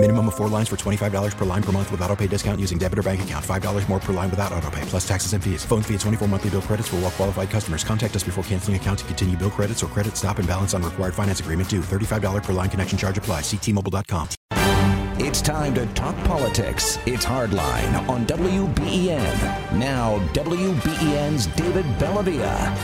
Minimum of four lines for $25 per line per month with auto pay discount using debit or bank account. $5 more per line without auto pay, plus taxes and fees. Phone fee at 24 monthly bill credits for all well qualified customers. Contact us before canceling account to continue bill credits or credit stop and balance on required finance agreement due. $35 per line connection charge apply. Ctmobile.com. It's time to talk politics. It's Hardline on WBEN. Now, WBEN's David Bellavia.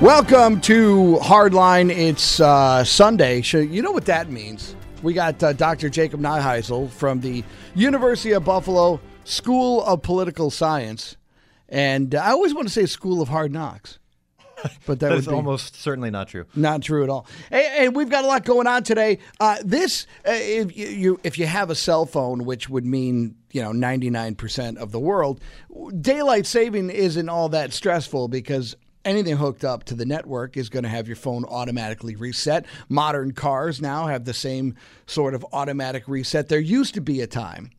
Welcome to Hardline. It's uh, Sunday. So you know what that means. We got uh, Dr. Jacob Neiheisel from the University of Buffalo School of Political Science. And I always want to say School of Hard Knocks. But that, That is almost certainly not true. not true at all. And, hey, we've got a lot going on today. Uh, this, uh, if you, you if you have a cell phone, which would mean you know ninety nine percent of the world, daylight saving isn't all that stressful because anything hooked up to the network is going to have your phone automatically reset. Modern cars now have the same sort of automatic reset. There used to be a time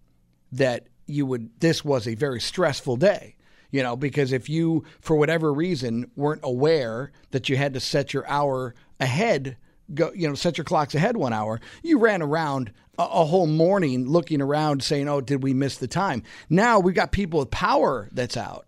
that you would this was a very stressful day you know because if you for whatever reason weren't aware that you had to set your hour ahead go you know set your clocks ahead one hour you ran around a, a whole morning looking around saying oh did we miss the time now we've got people with power that's out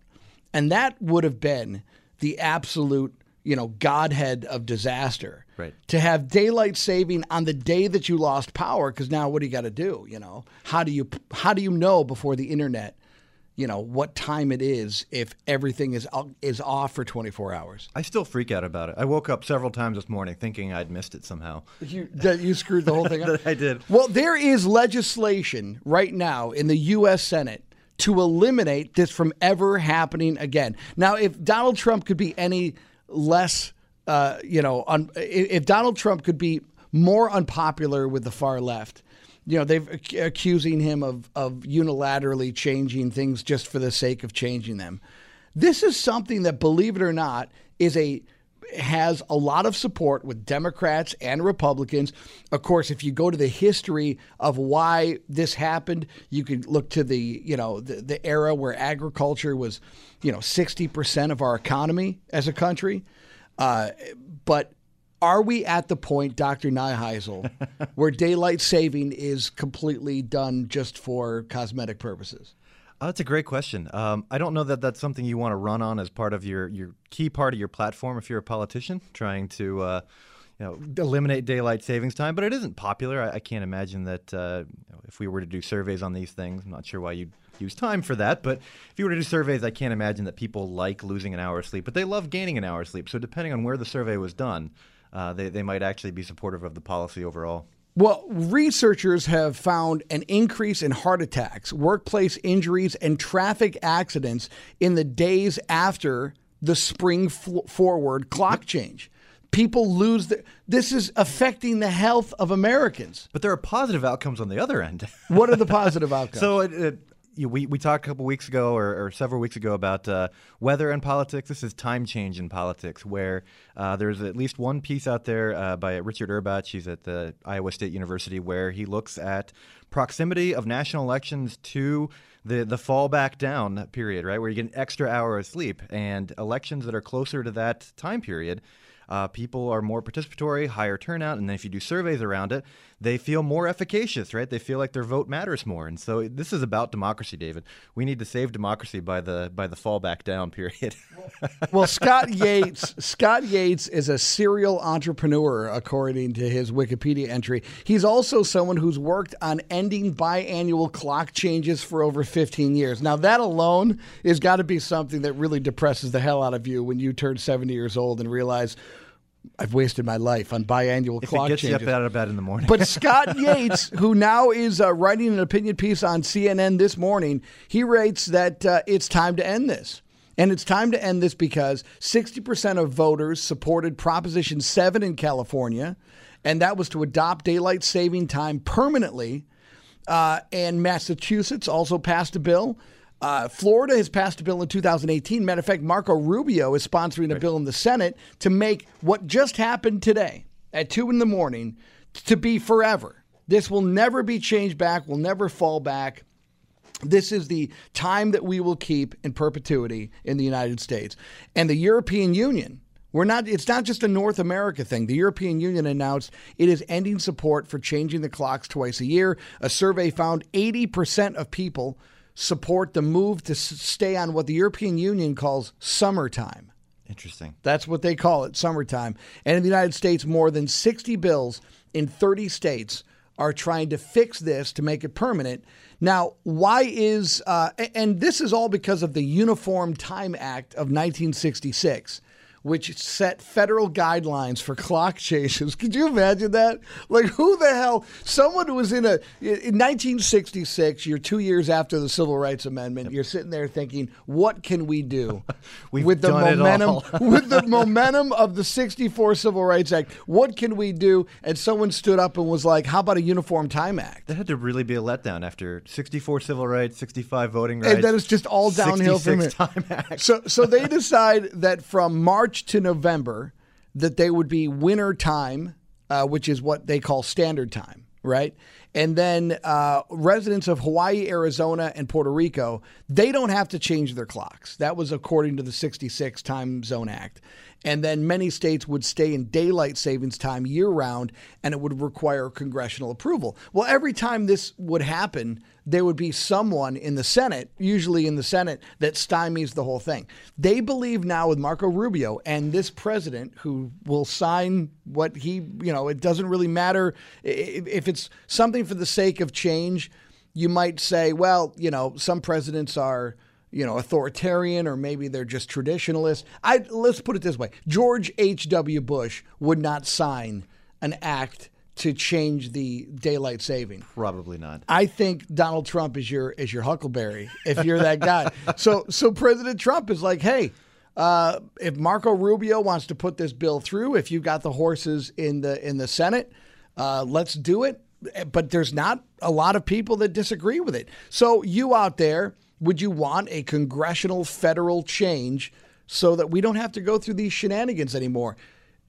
and that would have been the absolute you know godhead of disaster Right. to have daylight saving on the day that you lost power because now what do you got to do you know how do you how do you know before the internet you know what time it is if everything is is off for 24 hours I still freak out about it. I woke up several times this morning thinking I'd missed it somehow. you that you screwed the whole thing up I did. well there is legislation right now in the US Senate to eliminate this from ever happening again now if Donald Trump could be any less uh, you know un, if Donald Trump could be more unpopular with the far left you know they've ac- accusing him of of unilaterally changing things just for the sake of changing them. This is something that, believe it or not, is a has a lot of support with Democrats and Republicans. Of course, if you go to the history of why this happened, you could look to the you know the, the era where agriculture was you know sixty percent of our economy as a country. Uh, but are we at the point, Dr. Neiheisel, where daylight saving is completely done just for cosmetic purposes? Oh, that's a great question. Um, I don't know that that's something you want to run on as part of your, your key part of your platform if you're a politician trying to uh, you know, eliminate daylight savings time, but it isn't popular. I, I can't imagine that uh, you know, if we were to do surveys on these things, I'm not sure why you'd use time for that, but if you were to do surveys, I can't imagine that people like losing an hour of sleep, but they love gaining an hour of sleep. So depending on where the survey was done, uh, they, they might actually be supportive of the policy overall. Well, researchers have found an increase in heart attacks, workplace injuries, and traffic accidents in the days after the spring f- forward clock change. People lose this is affecting the health of Americans. But there are positive outcomes on the other end. What are the positive outcomes? So it, it, you, we, we talked a couple weeks ago or, or several weeks ago about uh, weather and politics. This is time change in politics, where uh, there's at least one piece out there uh, by Richard Urbach. He's at the Iowa State University, where he looks at proximity of national elections to the the fall back down period, right, where you get an extra hour of sleep, and elections that are closer to that time period. Uh, people are more participatory, higher turnout, and then if you do surveys around it, they feel more efficacious, right? They feel like their vote matters more, and so this is about democracy, David. We need to save democracy by the by the fall back down period. well, Scott Yates, Scott Yates is a serial entrepreneur, according to his Wikipedia entry. He's also someone who's worked on ending biannual clock changes for over 15 years. Now, that alone has got to be something that really depresses the hell out of you when you turn 70 years old and realize. I've wasted my life on biannual if clock it gets changes. you up out of bed in the morning. But Scott Yates, who now is uh, writing an opinion piece on CNN this morning, he writes that uh, it's time to end this. And it's time to end this because 60% of voters supported Proposition 7 in California, and that was to adopt daylight saving time permanently. Uh, and Massachusetts also passed a bill. Uh, Florida has passed a bill in 2018. Matter of fact, Marco Rubio is sponsoring a bill in the Senate to make what just happened today at 2 in the morning to be forever. This will never be changed back, will never fall back. This is the time that we will keep in perpetuity in the United States. And the European Union, we're not it's not just a North America thing. The European Union announced it is ending support for changing the clocks twice a year. A survey found 80% of people support the move to stay on what the European Union calls summertime. Interesting. That's what they call it, summertime. And in the United States, more than 60 bills in 30 states are trying to fix this to make it permanent. Now, why is, uh, and this is all because of the Uniform Time Act of 1966 which set federal guidelines for clock chases. Could you imagine that? Like, who the hell? Someone who was in a in 1966. You're two years after the Civil Rights Amendment. You're sitting there thinking, what can we do with the momentum with the momentum of the 64 Civil Rights Act? What can we do? And someone stood up and was like, how about a Uniform Time Act? That had to really be a letdown after 64 civil rights, 65 voting rights, and then it's just all downhill from it. Time Act. So, so they decide that from March March to November that they would be winter time, uh, which is what they call standard time, right? And then uh, residents of Hawaii, Arizona, and Puerto Rico, they don't have to change their clocks. That was according to the 66 Time Zone Act. And then many states would stay in daylight savings time year round, and it would require congressional approval. Well, every time this would happen, there would be someone in the Senate, usually in the Senate, that stymies the whole thing. They believe now with Marco Rubio and this president who will sign what he, you know, it doesn't really matter if it's something for the sake of change. You might say, well, you know, some presidents are you know, authoritarian or maybe they're just traditionalist. I let's put it this way: George H. W. Bush would not sign an act to change the daylight saving. Probably not. I think Donald Trump is your is your Huckleberry if you're that guy. so so President Trump is like, hey. Uh, if Marco Rubio wants to put this bill through, if you've got the horses in the in the Senate, uh, let's do it. But there's not a lot of people that disagree with it. So you out there, would you want a congressional federal change so that we don't have to go through these shenanigans anymore?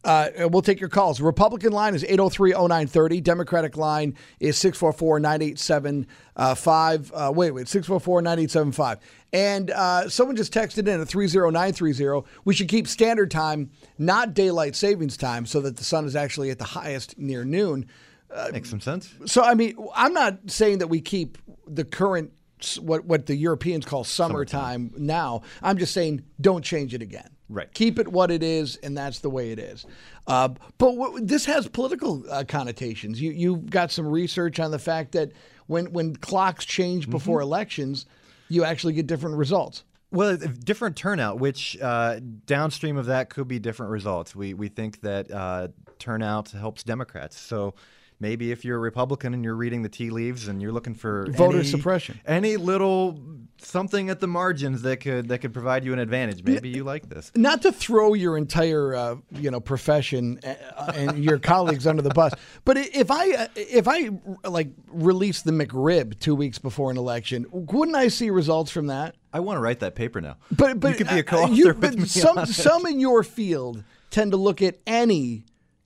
Uh, we'll take your calls. Republican line is 803 0930. Democratic line is 644 9875. Uh, wait, wait, 644 9875. And uh, someone just texted in at 30930. We should keep standard time, not daylight savings time, so that the sun is actually at the highest near noon. Uh, Makes some sense. So, I mean, I'm not saying that we keep the current what what the Europeans call summertime, summertime, now. I'm just saying, don't change it again. Right. Keep it what it is, and that's the way it is. Uh, but w- this has political uh, connotations. You you've got some research on the fact that when when clocks change mm-hmm. before mm-hmm. elections, you actually get different results. Well, different turnout, which uh, downstream of that could be different results. We we think that uh, turnout helps Democrats. So maybe if you're a Republican and you're reading the tea leaves and you're looking for voter any, suppression, any little something at the margins that could that could provide you an advantage, maybe you like this. Not to throw your entire uh, you know profession uh, and your colleagues under the bus, but if I uh, if I like release the McRib two weeks before an election, wouldn't I see results from that? I want to write that paper now. But but you could be a uh, co-author you, me some some in your field tend to look at any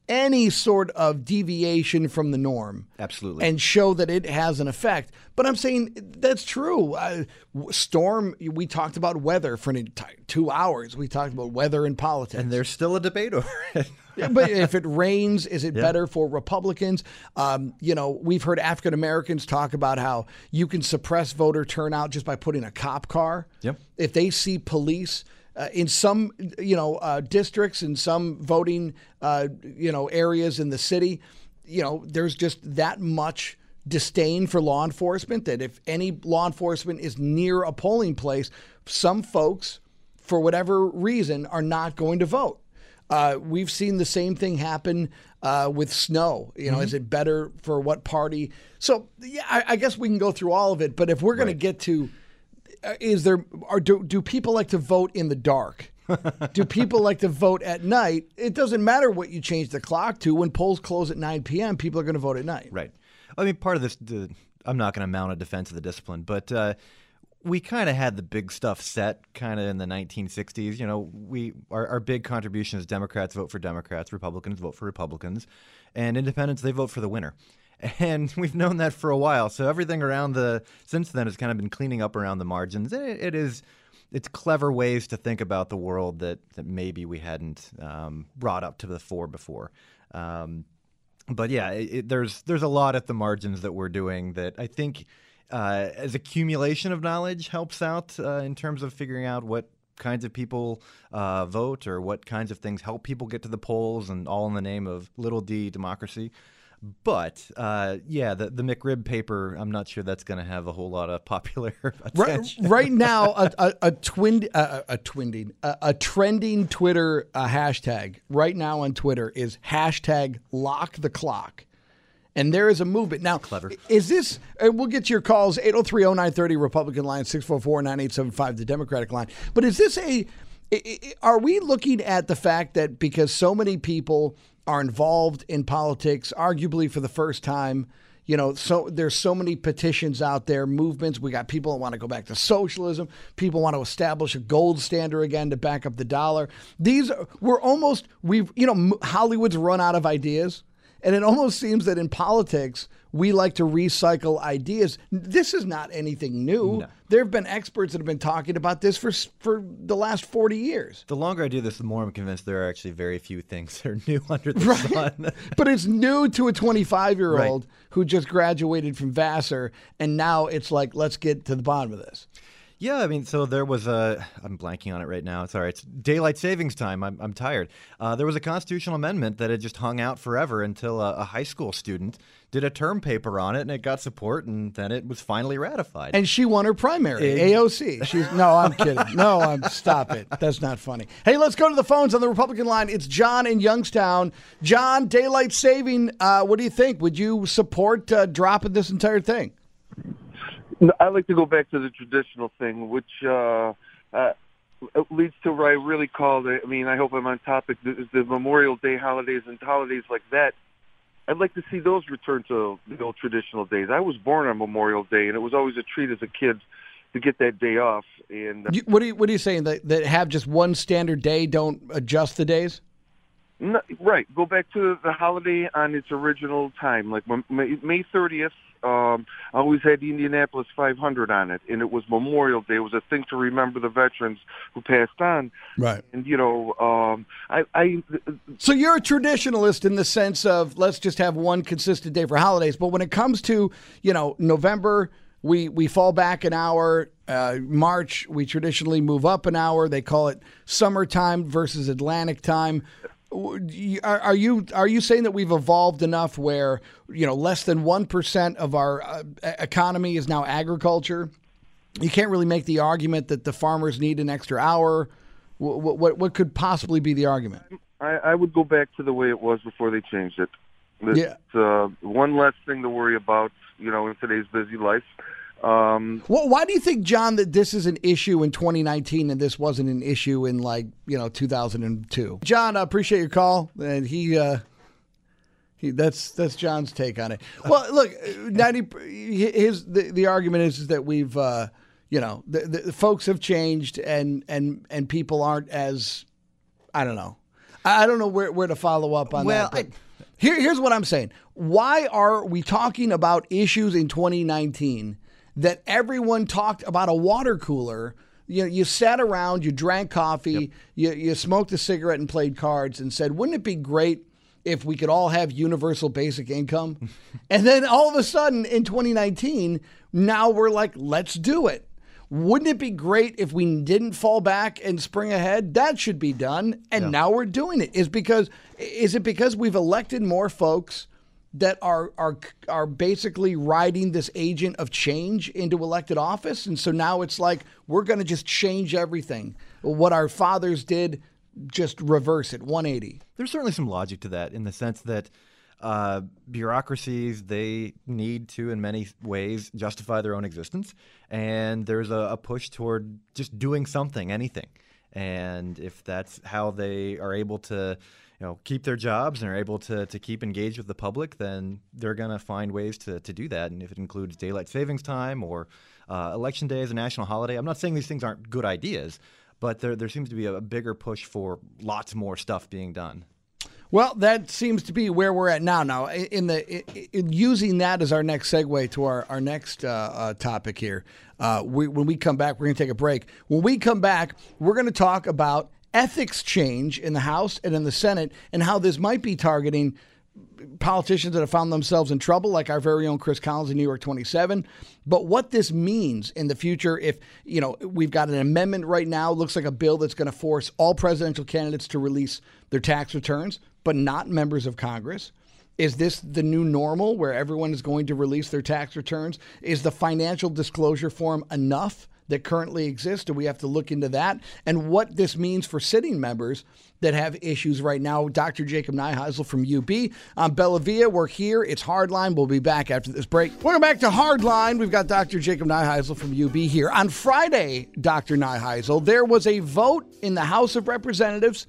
any sort of deviation from the norm. Absolutely. And show that it has an effect. But I'm saying that's true. Uh, storm, we talked about weather for two hours. We talked about weather and politics. And there's still a debate over it. yeah, but if it rains, is it yeah. better for Republicans? Um, you know, we've heard African Americans talk about how you can suppress voter turnout just by putting a cop car. Yep. If they see police, uh, in some, you know, uh, districts, in some voting, uh, you know, areas in the city, you know, there's just that much disdain for law enforcement that if any law enforcement is near a polling place, some folks, for whatever reason, are not going to vote. Uh, we've seen the same thing happen uh, with snow. You know, mm-hmm. is it better for what party? So, yeah, I, I, guess we can go through all of it. But if we're going right. to get to is there are do, do people like to vote in the dark? do people like to vote at night? It doesn't matter what you change the clock to. When polls close at 9 p.m., people are going to vote at night. Right. I mean, part of this, the, I'm not going to mount a defense of the discipline, but uh, we kind of had the big stuff set kind of in the 1960s. You know, we our, our big contribution is Democrats vote for Democrats, Republicans vote for Republicans, and Independents they vote for the winner. And we've known that for a while. So everything around the since then has kind of been cleaning up around the margins. It, it is it's clever ways to think about the world that, that maybe we hadn't um, brought up to the fore before. Um, but yeah, it, there's there's a lot at the margins that we're doing that I think uh, as accumulation of knowledge helps out uh, in terms of figuring out what kinds of people uh, vote or what kinds of things help people get to the polls, and all in the name of little d democracy. But uh, yeah, the, the McRib paper, I'm not sure that's going to have a whole lot of popular attention. Right, right now, a, a, a twin, a, a twinding, a, a trending Twitter uh, hashtag right now on Twitter is hashtag lock the clock. And there is a movement. Now, Clever. is this, and we'll get to your calls 803 0930 Republican line, 644 9875, the Democratic line. But is this a? are we looking at the fact that because so many people are involved in politics, arguably for the first time, you know, so there's so many petitions out there, movements. We got people that want to go back to socialism. People want to establish a gold standard again to back up the dollar. These are, we're almost we've you know Hollywood's run out of ideas, and it almost seems that in politics we like to recycle ideas. This is not anything new. There have been experts that have been talking about this for for the last 40 years. The longer I do this, the more I'm convinced there are actually very few things that are new under the sun. but it's new to a 25 year old who just graduated from Vassar, and now it's like, let's get to the bottom of this. Yeah, I mean, so there was a. I'm blanking on it right now. Sorry, it's daylight savings time. I'm, I'm tired. Uh, there was a constitutional amendment that had just hung out forever until a, a high school student did a term paper on it, and it got support, and then it was finally ratified. And she won her primary, Ex- AOC. She's no, I'm kidding. No, I'm stop it. That's not funny. Hey, let's go to the phones on the Republican line. It's John in Youngstown. John, daylight saving. Uh, what do you think? Would you support uh, dropping this entire thing? I like to go back to the traditional thing, which uh, uh, leads to what I really call the. I mean, I hope I'm on topic. The, the Memorial Day holidays and holidays like that. I'd like to see those return to the old traditional days. I was born on Memorial Day, and it was always a treat as a kid to get that day off. And uh, You, what are you What are you saying that that have just one standard day? Don't adjust the days. No, right. Go back to the holiday on its original time, like May May 30th. Um, I always had the Indianapolis 500 on it, and it was Memorial Day. It was a thing to remember the veterans who passed on. Right. And you know, um, I, I So you're a traditionalist in the sense of let's just have one consistent day for holidays. But when it comes to you know November, we we fall back an hour. Uh, March, we traditionally move up an hour. They call it summertime versus Atlantic time. Are, are you are you saying that we've evolved enough where you know less than one percent of our uh, economy is now agriculture? You can't really make the argument that the farmers need an extra hour. What what, what could possibly be the argument? I, I would go back to the way it was before they changed it. It's, Yeah. uh, one less thing to worry about, you know, in today's busy life. Um, Well, why do you think, John, that this is an issue in 2019 and this wasn't an issue in like you know 2002? John, I appreciate your call, and he, uh, he that's that's John's take on it. Well, look, 90 his the, the argument is, is that we've uh, you know the, the, the folks have changed and and and people aren't as I don't know. I I don't know where, where to follow up on Well, that. But here, here's what I'm saying. Why are we talking about issues in 2019 that everyone talked about a water cooler? You, you sat around, you drank coffee, you, you smoked a cigarette and played cards and said, wouldn't it be great if we could all have universal basic income? and then all of a sudden in 2019, now we're like, let's do it. Wouldn't it be great if we didn't fall back and spring ahead? That should be done. And now we're doing it. Is because is it because we've elected more folks that are are are basically riding this agent of change into elected office? And so now it's like we're going to just change everything. What our fathers did, just reverse it 180. There's certainly some logic to that in the sense that uh, bureaucracies they need to, in many ways, justify their own existence, and there's a, a push toward just doing something, anything, and if that's how they are able to know keep their jobs and are able to, to keep engaged with the public, then they're going to find ways to, to do that. And if it includes daylight savings time or uh, election day as a national holiday, I'm not saying these things aren't good ideas, but there there seems to be a, bigger push for lots more stuff being done. Well, that seems to be where we're at now. Now, in the in using that as our next segue to our our next uh, uh, topic here, uh, we, when we come back, we're going to take a break. When we come back, we're going to talk about ethics change in the House and in the Senate, and how this might be targeting politicians that have found themselves in trouble, like our very own Chris Collins in New York 27. But what this means in the future, if, you know, we've got an amendment right now, looks like a bill that's going to force all presidential candidates to release their tax returns, but not members of Congress. Is this the new normal where everyone is going to release their tax returns? Is the financial disclosure form enough? That currently exist? Do we have to look into that? And what this means for sitting members that have issues right now. Dr. Jacob Neiheisel from UB. I'm um, Bellavia. We're here. It's Hardline. We'll be back after this break. Welcome back to Hardline. We've got Dr. Jacob Neiheisel from UB here. On Friday, Dr. Neiheisel, there was a vote in the House of Representatives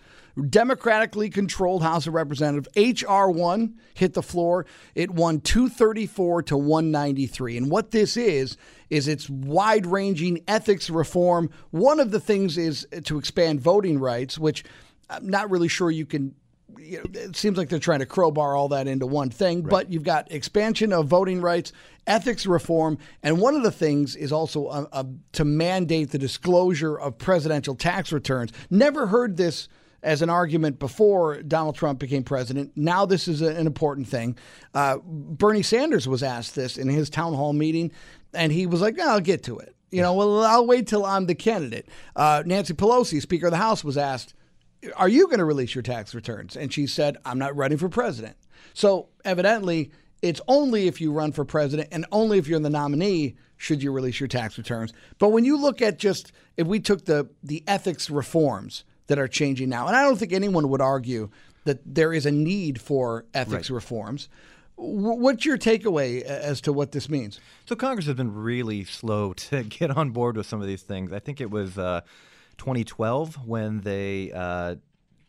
democratically controlled House of Representatives. H.R. 1 hit the floor. It won 234 to 193. And what this is, is it's wide ranging ethics reform. One of the things is to expand voting rights, which I'm not really sure you can you know, it seems like they're trying to crowbar all that into one thing, right. but you've got expansion of voting rights, ethics reform, and one of the things is also a, a, to mandate the disclosure of presidential tax returns. Never heard this as an argument before Donald Trump became president. Now this is an important thing. Uh, Bernie Sanders was asked this in his town hall meeting, and he was like, "I'll get to it." You know, well, I'll wait till I'm the candidate. Uh, Nancy Pelosi, Speaker of the House, was asked, "Are you going to release your tax returns?" And she said, "I'm not running for president." So evidently, it's only if you run for president and only if you're the nominee should you release your tax returns. But when you look at just if we took the the ethics reforms that are changing now. And I don't think anyone would argue that there is a need for ethics right. reforms. What's your takeaway as to what this means? So Congress has been really slow to get on board with some of these things. I think it was uh, 2012 when they uh,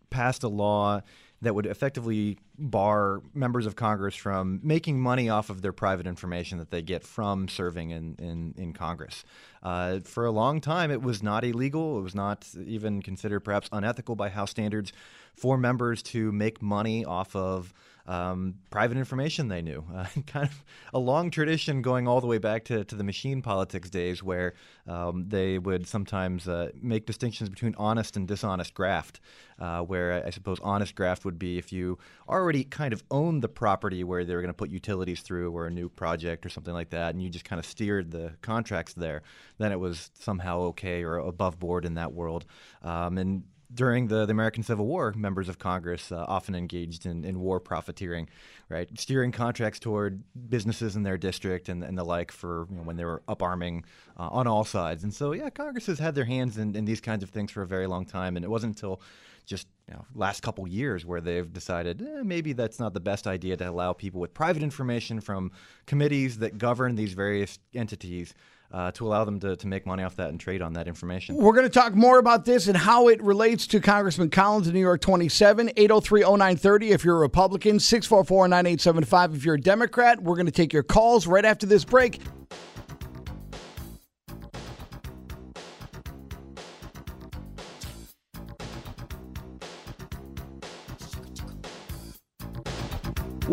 passed a law that would effectively bar members of Congress from making money off of their private information that they get from serving in, in, in Congress. Uh, for a long time, it was not illegal. It was not even considered perhaps unethical by House standards for members to make money off of um, private information they knew. Uh, kind of a long tradition going all the way back to, to the machine politics days where um, they would sometimes uh, make distinctions between honest and dishonest graft, uh, where I suppose honest graft would be if you already kind of owned the property where they were going to put utilities through or a new project or something like that, and you just kind of steered the contracts there, then it was somehow okay or above board in that world. Um, and during the, the American Civil War, members of Congress uh, often engaged in, in war profiteering, right? Steering contracts toward businesses in their district and, and the like for you know, when they were up arming uh, on all sides. And so, yeah, Congress has had their hands in, in these kinds of things for a very long time. And it wasn't until just you know, last couple years where they've decided eh, maybe that's not the best idea to allow people with private information from committees that govern these various entities uh, to allow them to, to make money off that and trade on that information. We're going to talk more about this and how it relates to Congressman Collins in New York 27, 803 0930 if you're a Republican, 644 9875 if you're a Democrat. We're going to take your calls right after this break.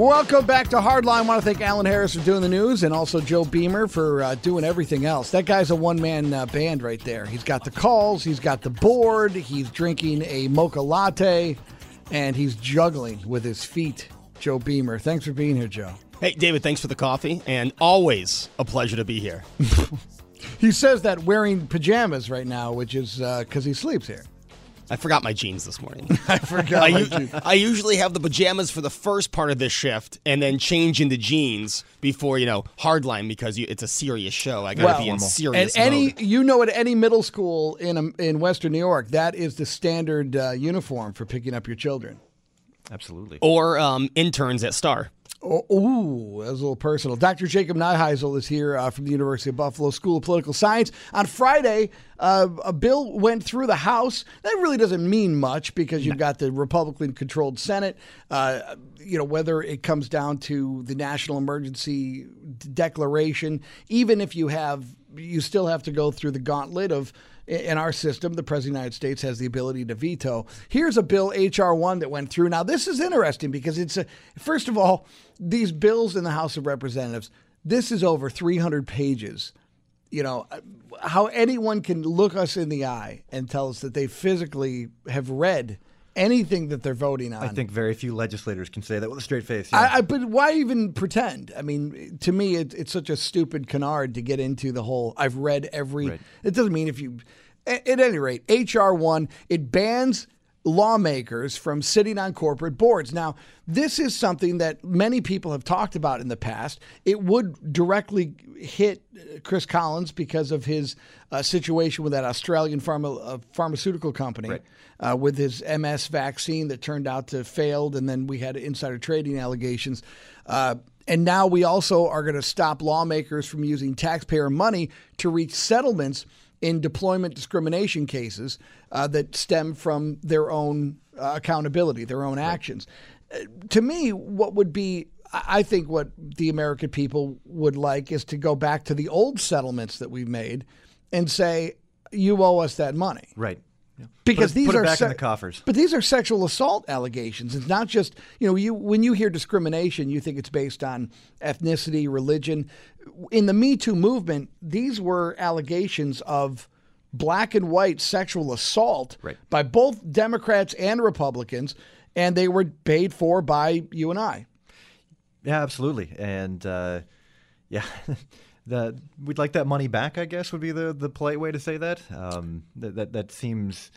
Welcome back to Hardline. I want to thank Alan Harris for doing the news and also Joe Beamer for uh, doing everything else. That guy's a one man uh, band right there. He's got the calls, he's got the board, he's drinking a mocha latte, and he's juggling with his feet. Joe Beamer. Thanks for being here, Joe. Hey, David, thanks for the coffee, and always a pleasure to be here. he says that wearing pajamas right now, which is because uh, he sleeps here. I forgot my jeans this morning. I forgot. I, I, usually have the pajamas for the first part of this shift, and then change into jeans before you know hardline because you, it's a serious show. I got to well, be in serious. And any you know at any middle school in um, in Western New York, that is the standard uh, uniform for picking up your children. Absolutely. Or um, interns at Star. Oh, ooh, that was a little personal. Dr. Jacob Neiheisel is here uh, from the University of Buffalo School of Political Science. On Friday, uh, a bill went through the House. That really doesn't mean much because you've got the Republican-controlled Senate. Uh, you know whether it comes down to the national emergency declaration, even if you have, you still have to go through the gauntlet of in our system, the President of the United States has the ability to veto. Here's a bill, H.R. 1, that went through. Now, this is interesting because it's, a, first of all, these bills in the House of Representatives, this is over 300 pages. You know, how anyone can look us in the eye and tell us that they physically have read anything that they're voting on. I think very few legislators can say that with a straight face. Yeah. I, I, but why even pretend? I mean, to me, it, it's such a stupid canard to get into the whole. I've read every. Right. It doesn't mean if you. At, at any rate, HR one it bans lawmakers from sitting on corporate boards. Now, this is something that many people have talked about in the past. It would directly hit Chris Collins because of his uh, situation with that Australian pharma, uh, pharmaceutical company right. uh, with his MS vaccine that turned out to failed, and then we had insider trading allegations. Uh, and now we also are going to stop lawmakers from using taxpayer money to reach settlements in deployment discrimination cases uh, that stem from their own uh, accountability, their own actions. Uh, to me, what would be I think what the American people would like is to go back to the old settlements that we've made and say, you owe us that money. Right. Because put these put are back se- in the coffers. But these are sexual assault allegations. It's not just you know you when you hear discrimination, you think it's based on ethnicity, religion. In the Me Too movement, these were allegations of black and white sexual assault right. by both Democrats and Republicans, and they were paid for by you and I. Yeah, absolutely, and uh, yeah. the we'd like that money back. I guess would be the the polite way to say that. Um, that, that that seems.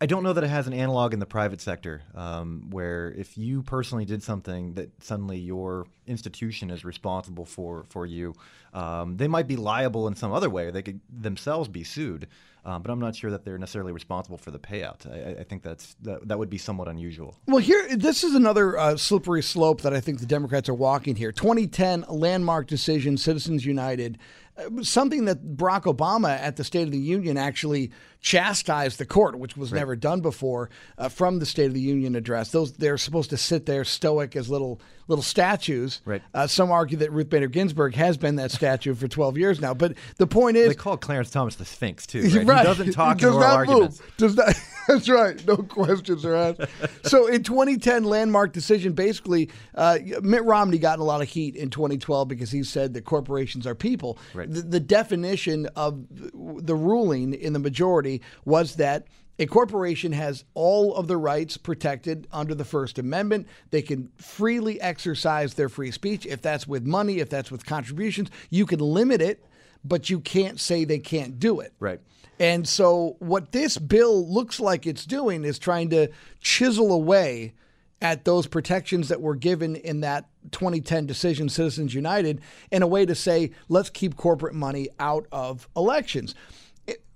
I don't know that it has an analog in the private sector, um, where if you personally did something that suddenly your institution is responsible for for you, um, they might be liable in some other way. They could themselves be sued. Um, but I'm not sure that they're necessarily responsible for the payout. I, I think that's that, that, would be somewhat unusual. Well, here this is another uh, slippery slope that I think the Democrats are walking here. 2010 landmark decision, Citizens United, uh, something that Barack Obama at the State of the Union actually chastised the court, which was right. never done before, uh, from the State of the Union address. Those they're supposed to sit there stoic as little little statues. Right. Uh, some argue that Ruth Bader Ginsburg has been that statue for 12 years now. But the point is, they call Clarence Thomas the Sphinx too. Right? right. He doesn't talk does in oral arguments. Move. Does not. That's right. No questions are asked. so in 2010 landmark decision, basically, uh, Mitt Romney got a lot of heat in 2012 because he said that corporations are people. Right. The, the definition of the ruling in the majority was that a corporation has all of the rights protected under the First Amendment. They can freely exercise their free speech. If that's with money, if that's with contributions, you can limit it, but you can't say they can't do it. Right. And so, what this bill looks like it's doing is trying to chisel away at those protections that were given in that 2010 decision, Citizens United, in a way to say, let's keep corporate money out of elections.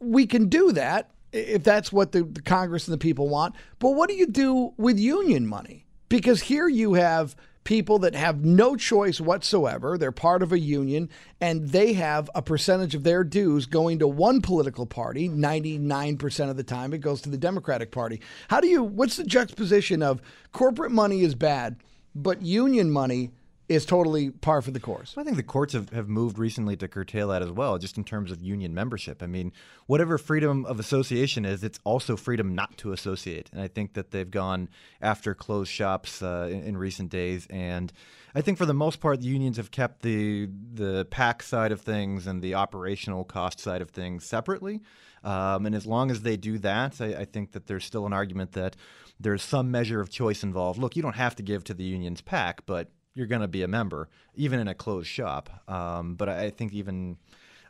We can do that if that's what the, the Congress and the people want. But what do you do with union money? Because here you have people that have no choice whatsoever. They're part of a union and they have a percentage of their dues going to one political party. 99% of the time it goes to the Democratic Party. How do you, what's the juxtaposition of corporate money is bad, but union money is totally par for the course. I think the courts have, have moved recently to curtail that as well, just in terms of union membership. I mean, whatever freedom of association is, it's also freedom not to associate. And I think that they've gone after closed shops uh, in, in, recent days. And I think for the most part, the unions have kept the the PAC side of things and the operational cost side of things separately. Um, and as long as they do that, I, I think that there's still an argument that there's some measure of choice involved. Look, you don't have to give to the union's PAC, but you're going to be a member, even in a closed shop. Um, but I think even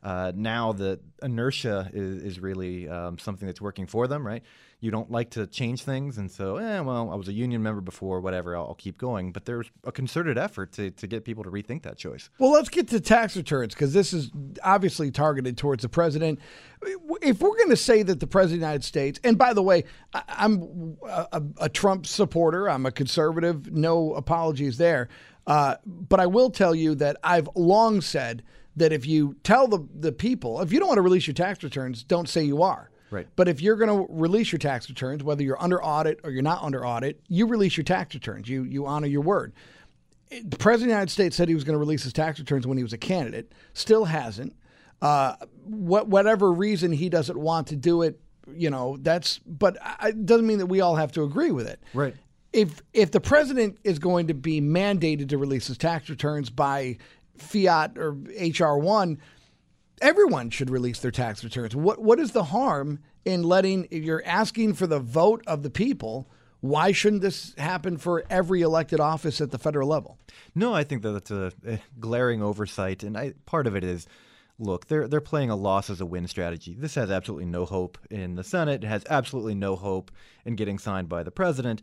uh, now the inertia is, is really um, something that's working for them, right? You don't like to change things, and so, eh, well, I was a union member before, whatever, I'll, I'll, keep going. But there's a concerted effort to, to get people to rethink that choice. Well, let's get to tax returns because this is obviously targeted towards the president. If we're going to say that the president of the United States, and by the way, I, am a, a Trump supporter, I'm a conservative, no apologies there. Uh, but I will tell you that I've long said that if you tell the, the people, if you don't want to release your tax returns, don't say you are. Right. But if you're going to release your tax returns, whether you're under audit or you're not under audit, you release your tax returns. You you honor your word. The president of the United States said he was going to release his tax returns when he was a candidate. Still hasn't. Uh, what whatever reason he doesn't want to do it, you know, that's. But it doesn't mean that we all have to agree with it. Right. If if the president is going to be mandated to release his tax returns by fiat or HR one, everyone should release their tax returns. What what is the harm in letting if you're asking for the vote of the people? Why shouldn't this happen for every elected office at the federal level? No, I think that that's a, a glaring oversight, and I, part of it is. Look, they're they're playing a loss as a win strategy. This has absolutely no hope in the Senate. It has absolutely no hope in getting signed by the president.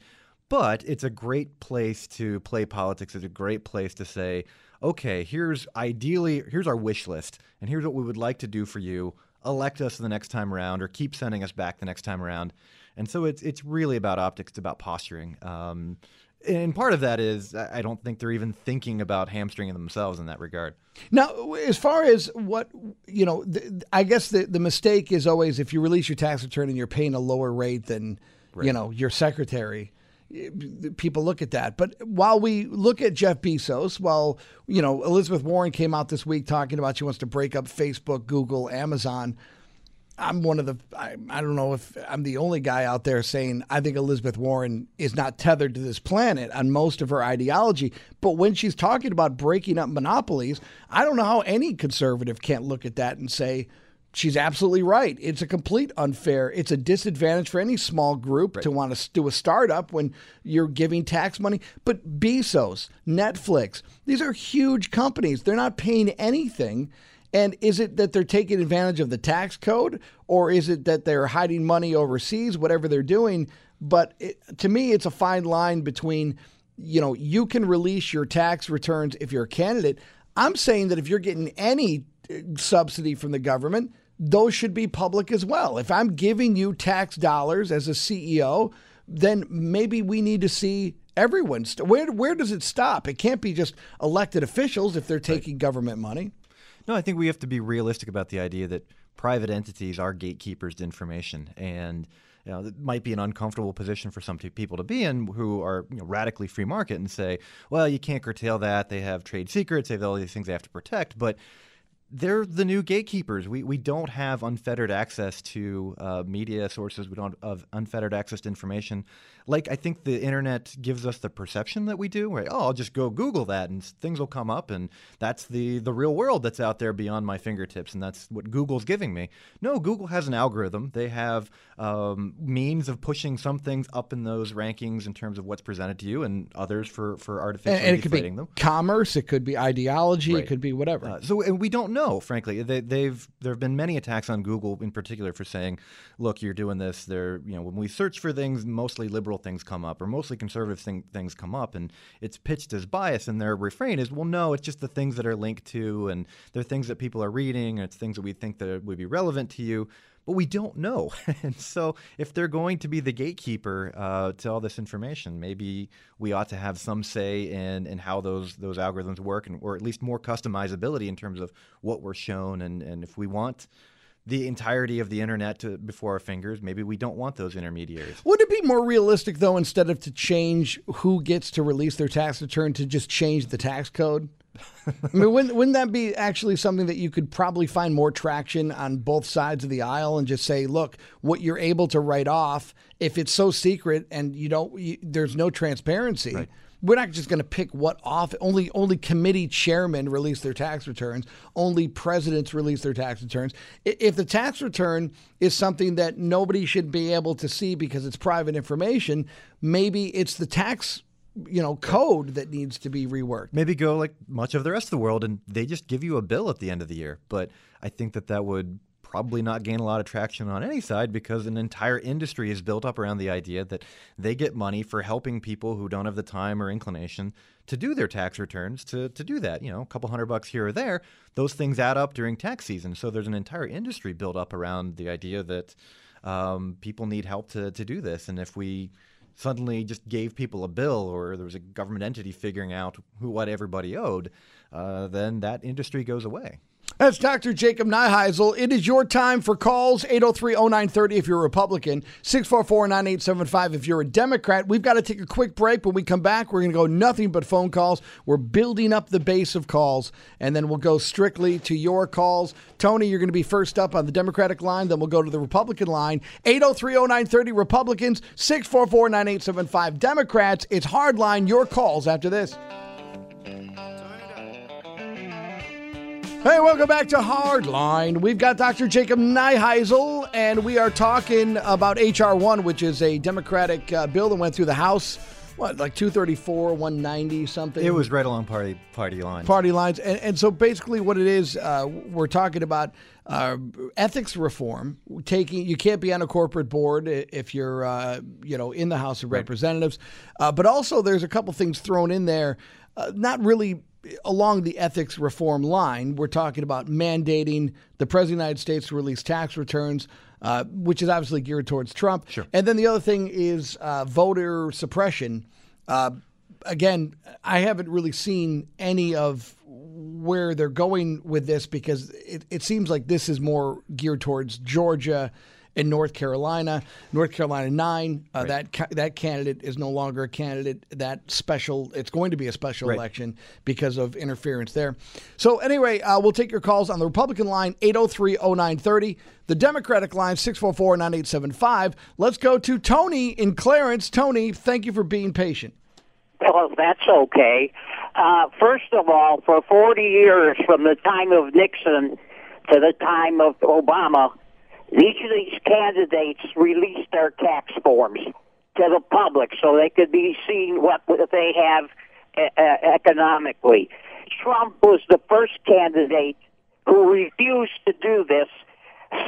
But it's a great place to play politics. It's a great place to say, okay, here's ideally, here's our wish list, and here's what we would like to do for you. Elect us the next time around, or keep sending us back the next time around. And so it's it's really about optics. It's about posturing. Um, and part of that is I don't think they're even thinking about hamstringing themselves in that regard. Now, as far as what you know, I guess the the mistake is always if you release your tax return and you're paying a lower rate than right. you know your secretary people look at that. But while we look at Jeff Bezos, while you know Elizabeth Warren came out this week talking about she wants to break up Facebook, Google, Amazon. I'm one of the I, I don't know if I'm the only guy out there saying I think Elizabeth Warren is not tethered to this planet on most of her ideology. But when she's talking about breaking up monopolies, I don't know how any conservative can't look at that and say, she's absolutely right. It's a complete unfair. It's a disadvantage for any small group right. to want to do a startup when you're giving tax money. But Bezos, Netflix, these are huge companies. They're not paying anything. And is it that they're taking advantage of the tax code or is it that they're hiding money overseas, whatever they're doing? But it, to me, it's a fine line between, you know, you can release your tax returns if you're a candidate. I'm saying that if you're getting any uh, subsidy from the government, those should be public as well. If I'm giving you tax dollars as a CEO, then maybe we need to see everyone. St- where where does it stop? It can't be just elected officials if they're taking right. government money. No, I think we have to be realistic about the idea that private entities are gatekeepers to information, and you know, it might be an uncomfortable position for some people to be in who are you know, radically free market and say, well, you can't curtail that. They have trade secrets. They have all these things they have to protect, but they're the new gatekeepers. We, we don't have unfettered access to uh, media sources. We don't have unfettered access to information. Like I think the internet gives us the perception that we do. Right? Oh, I'll just go Google that and things will come up, and that's the the real world that's out there beyond my fingertips, and that's what Google's giving me. No, Google has an algorithm. They have um, means of pushing some things up in those rankings in terms of what's presented to you, and others for for artificially and, and it could be them. Commerce. It could be ideology. Right. It could be whatever. Uh, so and we don't know know, frankly. They, they've there have been many attacks on Google in particular for saying, "Look, you're doing this." They're you know when we search for things, mostly liberal things come up, or mostly conservative thing, things come up, and it's pitched as bias. And their refrain is, "Well, no, it's just the things that are linked to, and they're things that people are reading, and it's things that we think that would be relevant to you." But we don't know. and so, if they're going to be the gatekeeper uh, to all this information, maybe we ought to have some say in, in how those those algorithms work, and or at least more customizability in terms of what we're shown. And, and if we want the entirety of the internet to, before our fingers, maybe we don't want those intermediaries. Would it be more realistic, though, instead of to change who gets to release their tax return, to just change the tax code? I mean, wouldn't, wouldn't that be actually something that you could probably find more traction on both sides of the aisle and just say, look, what you're able to write off, if it's so secret and you don't, you, there's no transparency. Right. We're not just going to pick what off. Only only committee chairmen release their tax returns. Only presidents release their tax returns. If the tax return is something that nobody should be able to see because it's private information, maybe it's the tax you know code that needs to be reworked. Maybe go like much of the rest of the world, and they just give you a bill at the end of the year. But I think that that would probably not gain a lot of traction on any side because an entire industry is built up around the idea that they get money for helping people who don't have the time or inclination to do their tax returns to, to do that. You know, a couple hundred bucks here or there, those things add up during tax season. So there's an entire industry built up around the idea that um, people need help to, to do this. And if we suddenly just gave people a bill or there was a government entity figuring out who what everybody owed, uh, then that industry goes away. That's Dr. Jacob Neiheisel. It is your time for calls 803 0930 if you're a Republican, 644 9875 if you're a Democrat. We've got to take a quick break. When we come back, we're going to go nothing but phone calls. We're building up the base of calls, and then we'll go strictly to your calls. Tony, you're going to be first up on the Democratic line, then we'll go to the Republican line. 803 0930 Republicans, 644 9875 Democrats. It's hardline. Your calls after this. Hey, welcome back to Hardline. We've got Dr. Jacob Neiheisel, and we are talking about H.R. 1, which is a Democratic uh, bill that went through the House. What, like 234, 190, something? It was right along party party lines. Party lines. And, and so basically, what it is, uh, we're talking about uh, ethics reform. Taking you can't be on a corporate board if you're, uh, you know, in the House of. Representatives. Uh, but also, there's a couple things thrown in there, uh, not really along the ethics reform line, we're talking about mandating the President of the United States to release tax returns, uh, which is obviously geared towards Trump. Sure. And then the other thing is uh, voter suppression. Uh, again, I haven't really seen any of where they're going with this because it, it seems like this is more geared towards Georgia in North Carolina. North Carolina nine. Uh, right. That ca- that candidate is no longer a candidate. That special. It's going to be a special right. election because of interference there. So anyway, uh, we'll take your calls on the Republican line 803-0930, the Democratic line 644-9875. Let's go to Tony in Clarence. Tony, thank you for being patient. Well, that's okay. Uh, first of all, for 40 years, from the time of Nixon to the time of Obama, each of these candidates released their tax forms to the public so they could be seen what they have economically. Trump was the first candidate who refused to do this,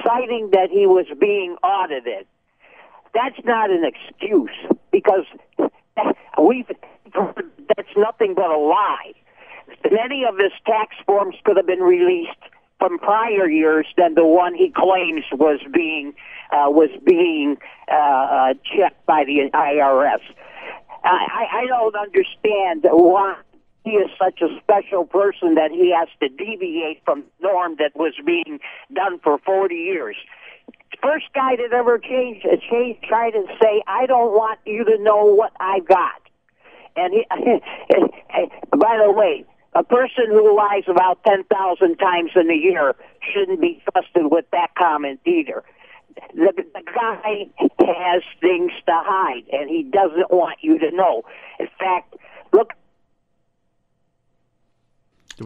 citing that he was being audited. That's not an excuse because we've that's nothing but a lie. Many of his tax forms could have been released from prior years than the one he claims was being uh, was being uh, uh, checked by the IRS. I, I don't understand why he is such a special person that he has to deviate from norm that was being done for 40 years. First guy that ever changed, uh, changed, tried to say, "I don't want you to know what I got." And he, by the way, a person who lies about 10,000 times in a year shouldn't be trusted with that comment either. The, the guy has things to hide, and he doesn't want you to know. In fact, look.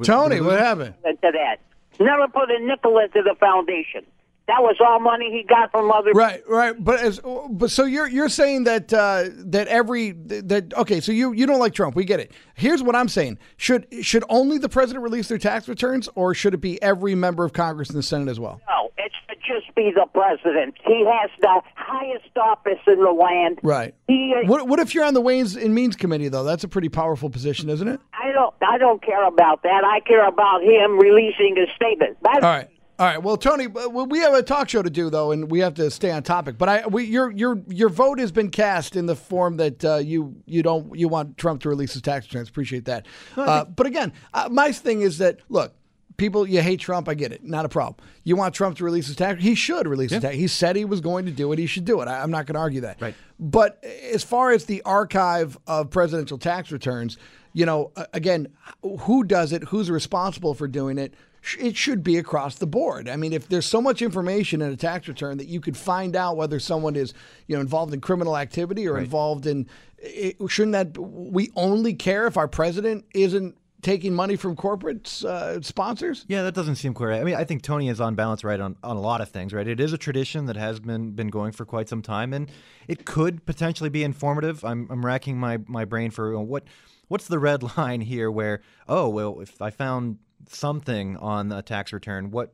Tony, what happened? To that. Never put a nickel into the foundation. That was all money he got from other. People. Right, right. But as but so you're you're saying that uh, that every that okay. So you you don't like Trump. We get it. Here's what I'm saying. Should should only the president release their tax returns, or should it be every member of Congress and the Senate as well? No, it should just be the president. He has the highest office in the land. Right. He, what what if you're on the Ways and Means Committee though? That's a pretty powerful position, isn't it? I don't I don't care about that. I care about him releasing his statement. That's, All right. All right. Well, Tony, we have a talk show to do though, and we have to stay on topic. But I, we, your your your vote has been cast in the form that uh, you you don't you want Trump to release his tax returns. Appreciate that. Uh, but again, uh, my thing is that look, people you hate Trump. I get it. Not a problem. You want Trump to release his tax? He should release yeah. his tax. He said he was going to do it. He should do it. I, I'm not going to argue that. Right. But as far as the archive of presidential tax returns, you know, again, who does it? Who's responsible for doing it? It should be across the board. I mean, if there's so much information in a tax return that you could find out whether someone is, you know, involved in criminal activity or right. involved in, it, shouldn't that we only care if our president isn't taking money from corporate uh, sponsors? Yeah, that doesn't seem clear. I mean, I think Tony is on balance right on, on a lot of things, right? It is a tradition that has been been going for quite some time, and it could potentially be informative. I'm, I'm racking my, my brain for you know, what what's the red line here where, oh, well, if I found something on a tax return, what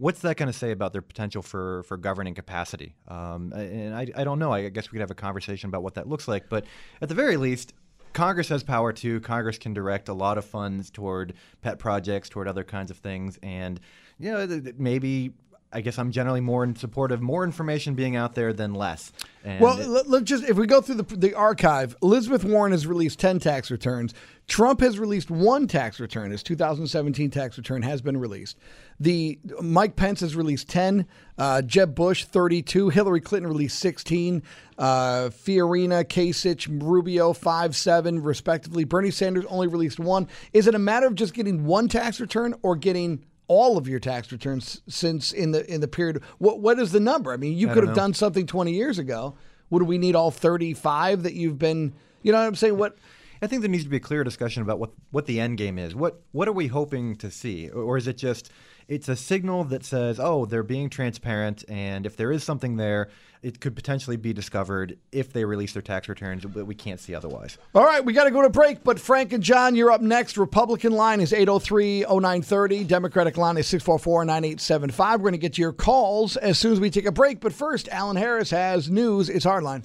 what's that going to say about their potential for for governing capacity? Um, and I, I don't know. I guess we could have a conversation about what that looks like. But at the very least, Congress has power too. Congress can direct a lot of funds toward pet projects, toward other kinds of things, and you know maybe I guess I'm generally more in support of more information being out there than less. And well, it- let, us just if we go through the the archive, Elizabeth Warren has released ten tax returns. Trump has released one tax return. His 2017 tax return has been released. The Mike Pence has released 10. Uh, Jeb Bush 32. Hillary Clinton released 16. Uh, Fiorina, Kasich, Rubio five, seven, respectively. Bernie Sanders only released one. Is it a matter of just getting one tax return or getting all of your tax returns since in the in the period? What what is the number? I mean, you I could have know. done something 20 years ago. Would we need all 35 that you've been? You know what I'm saying? What? I think there needs to be a clear discussion about what, what the end game is. What what are we hoping to see, or is it just it's a signal that says, oh, they're being transparent, and if there is something there, it could potentially be discovered if they release their tax returns, but we can't see otherwise. All right, we got to go to break, but Frank and John, you're up next. Republican line is 803 0930. Democratic line is 644 9875. We're going to get to your calls as soon as we take a break. But first, Alan Harris has news. It's Hardline.